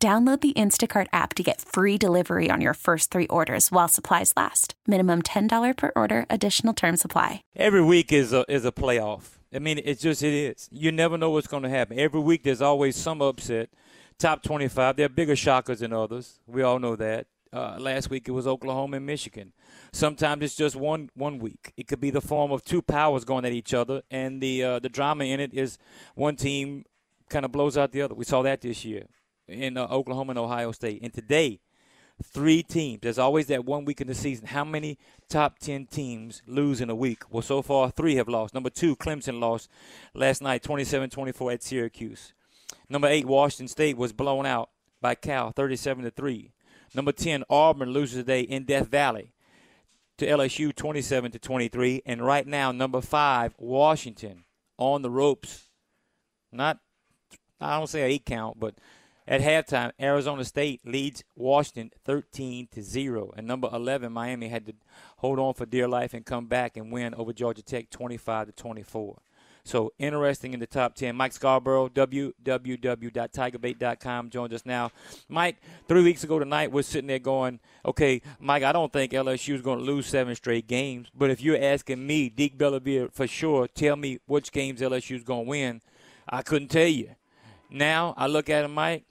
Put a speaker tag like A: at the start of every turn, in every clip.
A: Download the Instacart app to get free delivery on your first three orders while supplies last. Minimum $10 per order, additional term supply.
B: Every week is a, is a playoff. I mean, it's just, it is. You never know what's going to happen. Every week there's always some upset. Top 25, there are bigger shockers than others. We all know that. Uh, last week it was Oklahoma and Michigan. Sometimes it's just one one week. It could be the form of two powers going at each other, and the uh, the drama in it is one team kind of blows out the other. We saw that this year in uh, Oklahoma and Ohio State. And today, three teams. There's always that one week in the season. How many top 10 teams lose in a week? Well, so far, three have lost. Number two, Clemson lost last night 27 24 at Syracuse. Number eight, Washington State was blown out by Cal 37 to 3. Number 10, Auburn loses today in Death Valley to LSU 27 to 23. And right now, number five, Washington on the ropes. Not, I don't say eight count, but at halftime, Arizona State leads Washington 13 to 0. And number 11, Miami had to hold on for dear life and come back and win over Georgia Tech 25 to 24. So interesting in the top 10. Mike Scarborough, www.tigerbait.com, joins us now. Mike, three weeks ago tonight, we're sitting there going, okay, Mike, I don't think LSU is going to lose seven straight games. But if you're asking me, Deke Bellavia, for sure, tell me which games LSU is going to win, I couldn't tell you. Now I look at him, Mike,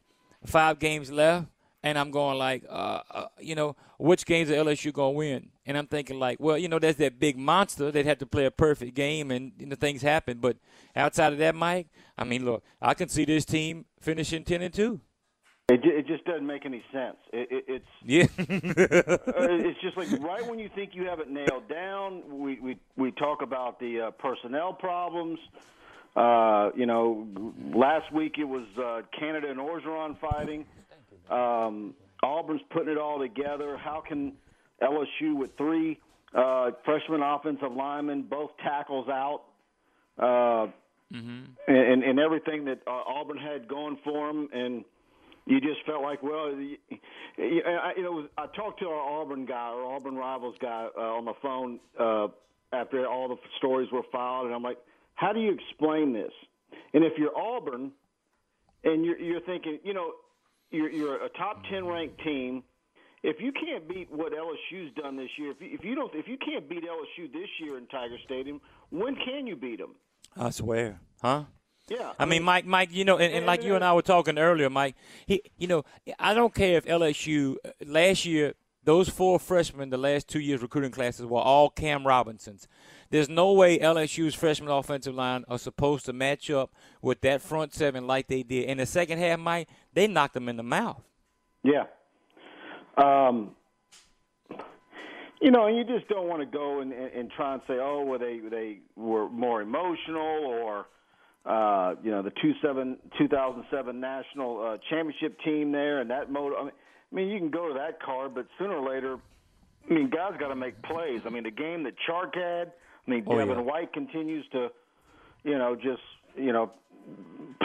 B: five games left, and I'm going like, uh, uh, you know, which games are LSU gonna win? And I'm thinking like, well, you know, there's that big monster. They'd have to play a perfect game, and you know, things happen. But outside of that, Mike, I mean, look, I can see this team finishing ten and two.
C: It, it just doesn't make any sense. It, it, it's
B: yeah.
C: uh, it's just like right when you think you have it nailed down, we we we talk about the uh, personnel problems. Uh, you know, last week it was uh, Canada and Orgeron fighting. Um, Auburn's putting it all together. How can LSU with three uh, freshman offensive linemen, both tackles out, uh, mm-hmm. and, and everything that uh, Auburn had going for them, and you just felt like, well, you, you know, I talked to our Auburn guy, our Auburn rivals guy, uh, on the phone uh, after all the stories were filed, and I'm like how do you explain this? And if you're Auburn and you're, you're thinking, you know, you're, you're a top ten ranked team. If you can't beat what LSU's done this year, if you, if you don't, if you can't beat LSU this year in Tiger Stadium, when can you beat them?
B: I swear, huh?
C: Yeah.
B: I, I mean, Mike, Mike, you know, and, and like you and I were talking earlier, Mike. He, you know, I don't care if LSU uh, last year those four freshmen, the last two years recruiting classes were all Cam Robinsons. There's no way LSU's freshman offensive line are supposed to match up with that front seven like they did. In the second half, Mike, they knocked them in the mouth.
C: Yeah. Um, you know, and you just don't want to go and, and, and try and say, oh, well, they they were more emotional, or uh, you know, the two seven, 2007 national uh, championship team there, and that mode. I mean, I mean, you can go to that card, but sooner or later, I mean, guys got to make plays. I mean, the game that Chark had, I mean, oh, Devin yeah. White continues to, you know, just you know,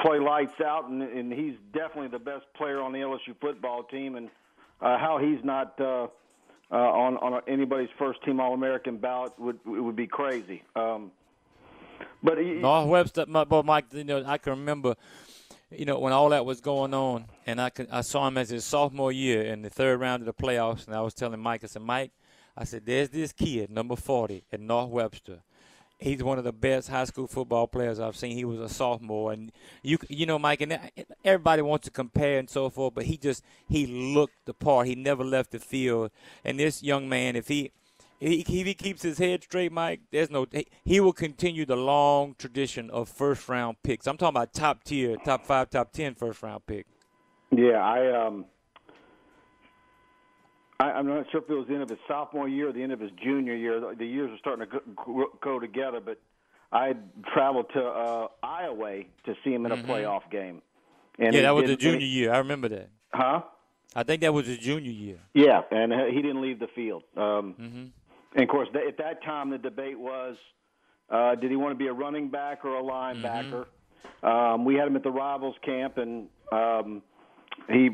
C: play lights out, and, and he's definitely the best player on the LSU football team. And uh, how he's not uh, uh, on on anybody's first team All American ballot would would be crazy. Um, but he,
B: North Webster, but Mike, you know, I can remember, you know, when all that was going on, and I could, I saw him as his sophomore year in the third round of the playoffs, and I was telling Mike, I said, Mike, I said, there's this kid, number 40, at North Webster. He's one of the best high school football players I've seen. He was a sophomore, and you, you know, Mike, and everybody wants to compare and so forth, but he just he looked the part. He never left the field. And this young man, if he if he keeps his head straight, Mike, there's no he will continue the long tradition of first round picks. I'm talking about top tier, top five, top ten first round pick.
C: Yeah, I um, I, am not sure if it was the end of his sophomore year or the end of his junior year. The years are starting to go, go together, but I traveled to uh, Iowa to see him in a mm-hmm. playoff game.
B: And yeah, that was the junior year. I remember that.
C: Huh?
B: I think that was his junior year.
C: Yeah, and he didn't leave the field. Um,
B: mm-hmm.
C: And of course, th- at that time, the debate was: uh, did he want to be a running back or a linebacker? Mm-hmm. Um, we had him at the rivals camp, and um, he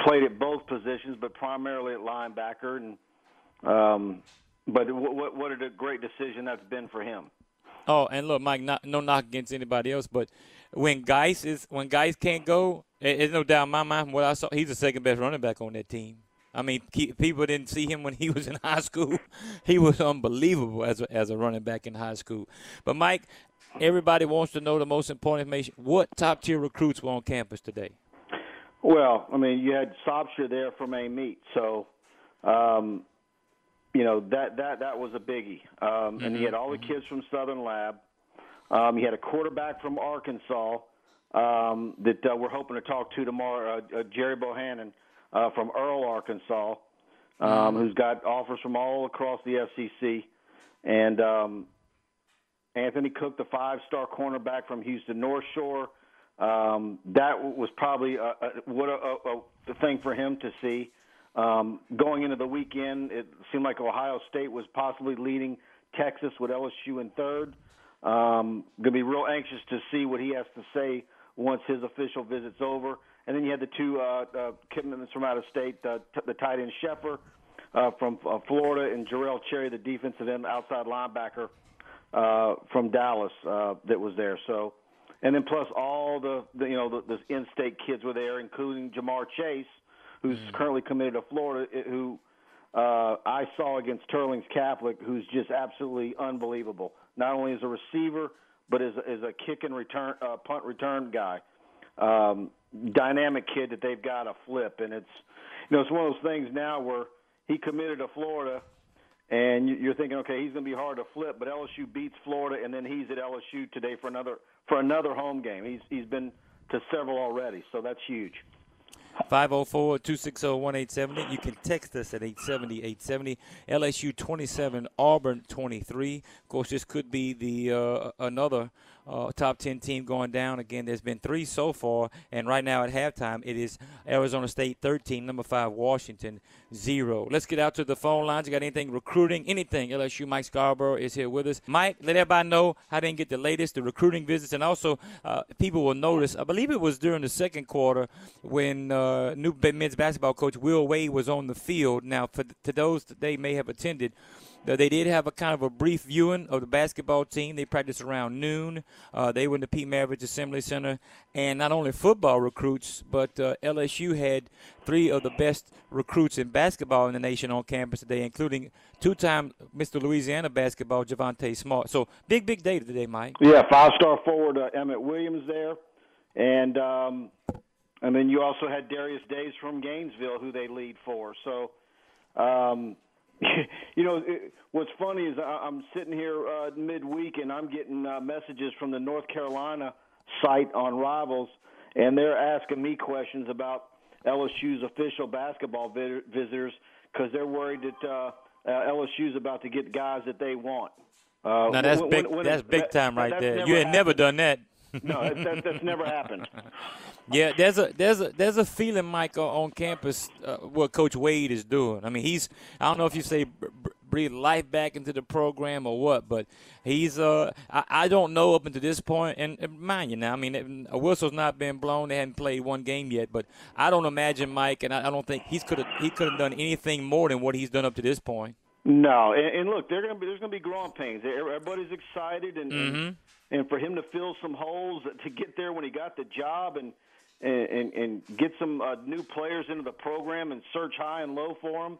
C: played at both positions, but primarily at linebacker. And um, but what, what a great decision that's been for him.
B: Oh, and look, Mike, not, no knock against anybody else, but when Guice is when Guice can't go, it's no doubt in my mind. What I saw, he's the second best running back on that team. I mean, people didn't see him when he was in high school. He was unbelievable as a, as a running back in high school. But Mike, everybody wants to know the most important information. What top tier recruits were on campus today?
C: Well, I mean, you had Sopsher there from Amite, so um, you know that that that was a biggie. Um, mm-hmm. And he had all the mm-hmm. kids from Southern Lab. Um, he had a quarterback from Arkansas um, that uh, we're hoping to talk to tomorrow, uh, uh, Jerry Bohannon uh, from Earle, Arkansas, um, mm-hmm. who's got offers from all across the SEC, and um, Anthony Cook, the five-star cornerback from Houston North Shore. Um, that was probably a, a, what a, a, a thing for him to see. Um, going into the weekend, it seemed like Ohio State was possibly leading Texas with LSU in third. Um, going to be real anxious to see what he has to say once his official visit's over. And then you had the two uh, uh, commitments from out of state, uh, t- the tight end Sheffer uh, from uh, Florida and Jarrell Cherry, the defensive end outside linebacker uh, from Dallas uh, that was there. So and then plus all the, the you know the, the in-state kids were there, including Ja'Marr Chase, who's mm. currently committed to Florida, who uh, I saw against Teurlings Catholic, who's just absolutely unbelievable. Not only as a receiver, but as as a kick and return uh, punt return guy. Um, dynamic kid that they've got to flip, and it's you know it's one of those things now where he committed to Florida and you're thinking, okay, he's going to be hard to flip, but LSU beats Florida, and then he's at LSU today for another for another home game. He's he's been to several already, so that's huge.
B: 504-260-1870. You can text us at 870-870. LSU 27, Auburn 23. Of course, this could be the uh, another uh, top 10 team going down. Again, there's been three so far, and right now at halftime, it is Arizona State 13, number 5, Washington 0. Let's get out to the phone lines. You got anything recruiting, anything? LSU Mike Scarborough is here with us. Mike, let everybody know how they can get the latest, the recruiting visits, and also uh, people will notice, I believe it was during the second quarter when uh, new men's basketball coach Will Wade was on the field. Now, for to those that they may have attended, they did have a kind of a brief viewing of the basketball team. They practiced around noon. Uh, they in the Pete Maravich Assembly Center. And not only football recruits, but uh, LSU had three of the best recruits in basketball in the nation on campus today, including two-time Mr. Louisiana basketball, Javonte Smart. So big, big day today, Mike.
C: Yeah, five-star forward uh, Emmitt Williams there. And um, and then you also had Darius Days from Gainesville, who they lead for. So um, you know, it, what's funny is I, am sitting here uh, midweek and I'm getting uh, messages from the North Carolina site on Rivals, and they're asking me questions about LSU's official basketball vid- visitors because they're worried that uh, uh, LSU's about to get guys that they want.
B: Uh, now that's when, big. When, that's big time right there. You had never done that.
C: no, that, that, that's never happened.
B: Yeah, there's a there's a there's a feeling, Michael, on campus uh, what Coach Wade is doing. I mean, he's I don't know if you say breathe life back into the program or what, but he's uh I, I don't know up until this point. And, and mind you, now I mean a whistle's not been blown. They hadn't played one game yet, but I don't imagine Mike, and I, I don't think he's could have he could have done anything more than what he's done up to this point.
C: No, and, and look, they're gonna be there's gonna be growing pains. Everybody's excited, and, mm-hmm. and and for him to fill some holes to get there when he got the job and and, and, and get some uh, new players into the program and search high and low for them.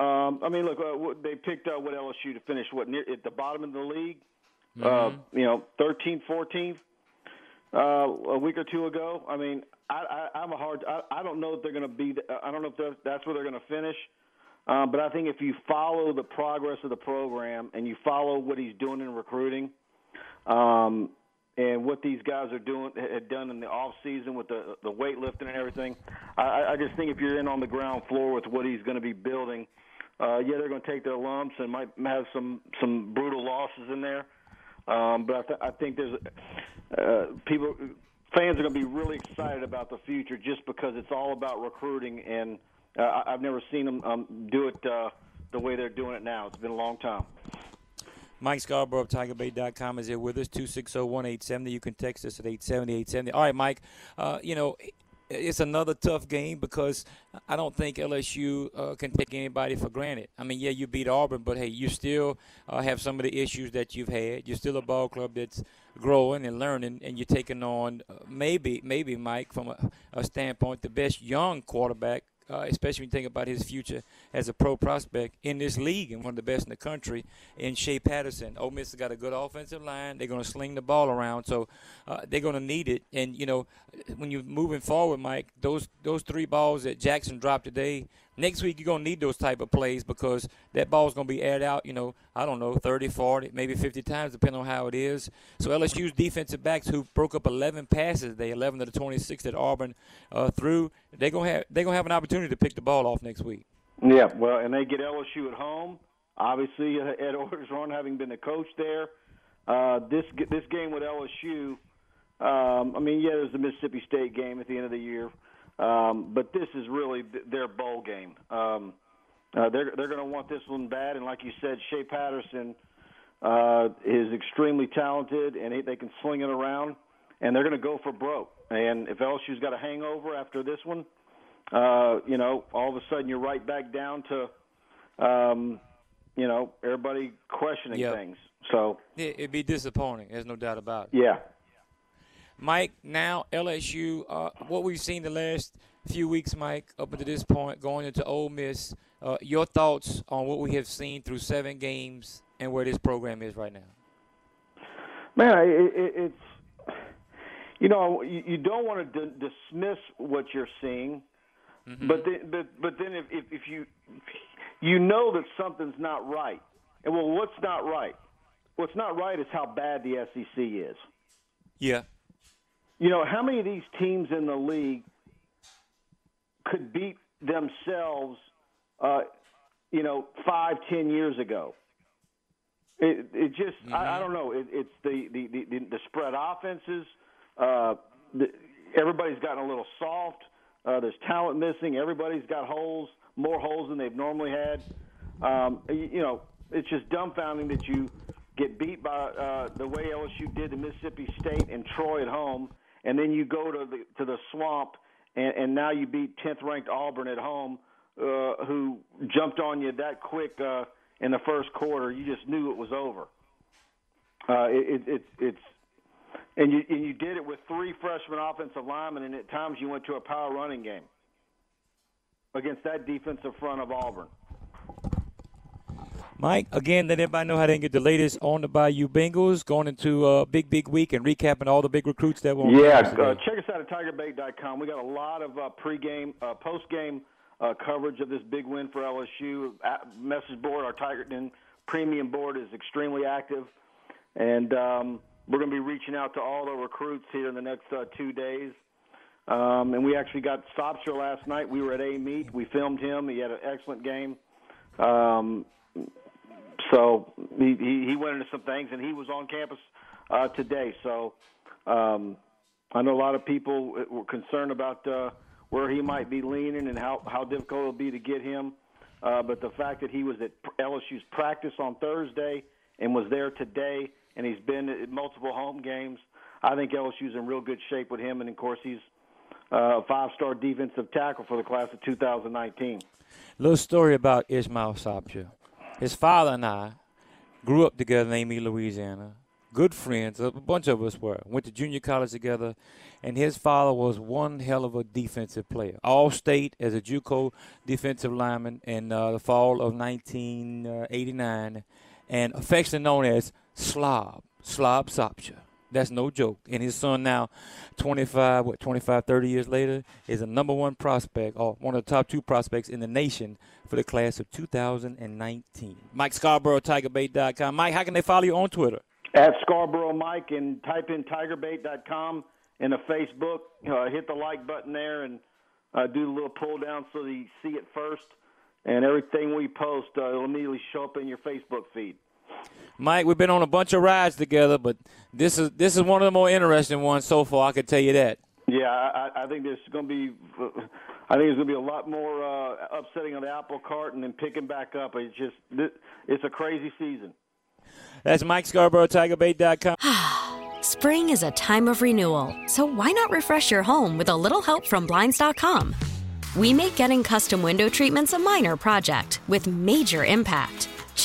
C: Um, I mean, look, uh, they picked uh, what LSU to finish what near at the bottom of the league. Uh, mm-hmm. Uh, you know, 13th, 14th uh, a week or two ago. I mean, I, I, I'm a hard. I, I don't know if they're going to be. I don't know if that's where they're going to finish. Um, but I think if you follow the progress of the program and you follow what he's doing in recruiting, um, and what these guys are doing had done in the off season with the the weightlifting and everything. I, I just think if you're in on the ground floor with what he's going to be building, uh, yeah, they're going to take their lumps and might have some some brutal losses in there. Um, but I, th- I think there's uh, people fans are going to be really excited about the future just because it's all about recruiting, and uh, I've never seen them um, do it uh, the way they're doing it now. It's been a long time.
B: Mike Scarborough of TigerBait.com is here with us, 260-1870. You can text us at 870-870. All right, Mike, uh, you know, it's another tough game because I don't think LSU uh, can take anybody for granted. I mean, yeah, you beat Auburn, but hey, you still uh, have some of the issues that you've had. You're still a ball club that's growing and learning, and you're taking on uh, maybe, maybe Mike, from a, a standpoint, the best young quarterback uh, especially when you think about his future as a pro prospect in this league and one of the best in the country in Shea Patterson. Ole Miss has got a good offensive line. They're going to sling the ball around, so uh, they're going to need it. And you know, when you're moving forward, Mike, those those three balls that Jackson dropped today, next week you're going to need those type of plays because that ball's going to be aired out, you know, I don't know, 30, 40, maybe 50 times, depending on how it is. So LSU's defensive backs who broke up 11 passes, they 11 to the 26 that Auburn uh, threw, they're going to have they're going to have an opportunity to pick the ball off next week.
C: Yeah, well, and they get LSU at home. Obviously, Ed Orgeron having been the coach there. Uh, this this game with LSU, um, I mean, yeah, there's the Mississippi State game at the end of the year. Um, but this is really their bowl game. Um, uh, they're they're going to want this one bad, and like you said, Shea Patterson uh, is extremely talented, and he, they can sling it around, and they're going to go for broke. And if LSU's got a hangover after this one, uh, you know, all of a sudden you're right back down to, um, you know, everybody questioning
B: yep.
C: things. So
B: it'd be disappointing. There's no doubt about
C: it. Yeah.
B: Mike, now LSU, uh, what we've seen the last few weeks, Mike, up until this point, going into Ole Miss, uh, your thoughts on what we have seen through seven games and where this program is right now?
C: Man, it, it, it's you know you, you don't want to d- dismiss what you're seeing, mm-hmm. but then, but but then if, if if you you know that something's not right, and well, what's not right? What's not right is how bad the SEC is.
B: Yeah.
C: You know, how many of these teams in the league could beat themselves, uh, you know, five, ten years ago? It, it just, mm-hmm. I, I, mm-hmm. don't know. It, it's the, the, the, the spread offenses. Uh, the, everybody's gotten a little soft. Uh, there's talent missing. Everybody's got holes, more holes than they've normally had. Um, you, you know, it's just dumbfounding that you get beat by uh, the way LSU did to Mississippi State and Troy at home and then you go to the to the swamp, and, and now you beat 10th ranked Auburn at home, uh, who jumped on you that quick uh, in the first quarter. You just knew it was over. Uh, it, it, it, it's and you and you did it with three freshman offensive linemen, and at times you went to a power running game against that defensive front of Auburn.
B: Mike, again, let everybody know how they can get the latest on the Bayou Bengals going into a big, big week and recapping all the big recruits that will.
C: Yeah, uh, check us out at TigerBait.com. We got a lot of uh, pregame, uh, postgame uh, coverage of this big win for LSU. message board, our Tigerton premium board is extremely active, and um, we're going to be reaching out to all the recruits here in the next uh, two days. Um, and we actually got Sopsher last night. We were at Amite. We filmed him. He had an excellent game. Um, so he, he went into some things, and he was on campus uh, today. So um, I know a lot of people were concerned about uh, where he might be leaning and how how difficult it'll be to get him. Uh, but the fact that he was at LSU's practice on Thursday and was there today, and he's been at multiple home games, I think LSU's in real good shape with him. And of course, he's uh, a five-star defensive tackle for the class of 2019.
B: Little story about Ismail Sopsher. His father and I grew up together in Amite, Louisiana. Good friends, a bunch of us were. Went to junior college together, and his father was one hell of a defensive player. All state as a JUCO defensive lineman in uh, the fall of 1989, and affectionately known as Slob, Slob Sopsher. That's no joke. And his son now, 25, what, 25, 30 years later, is a number one prospect, or one of the top two prospects in the nation for the class of 2019. Mike Scarborough, TigerBait.com. Mike, how can they follow you on Twitter?
C: At Scarborough Mike and type in TigerBait.com in the Facebook. Uh, hit the like button there and uh, do the little pull down so that you see it first. And everything we post, uh, it'll immediately show up in your Facebook feed.
B: Mike, we've been on a bunch of rides together, but this is this is one of the more interesting ones so far. I can tell you that.
C: Yeah, I, I think there's going to be. I think there's going to be a lot more uh, upsetting of the apple cart and then picking back up. It's just it's a crazy season.
B: That's Mike Scarborough, TigerBait.com.
D: Spring is a time of renewal, so why not refresh your home with a little help from Blinds.com? We make getting custom window treatments a minor project with major impact.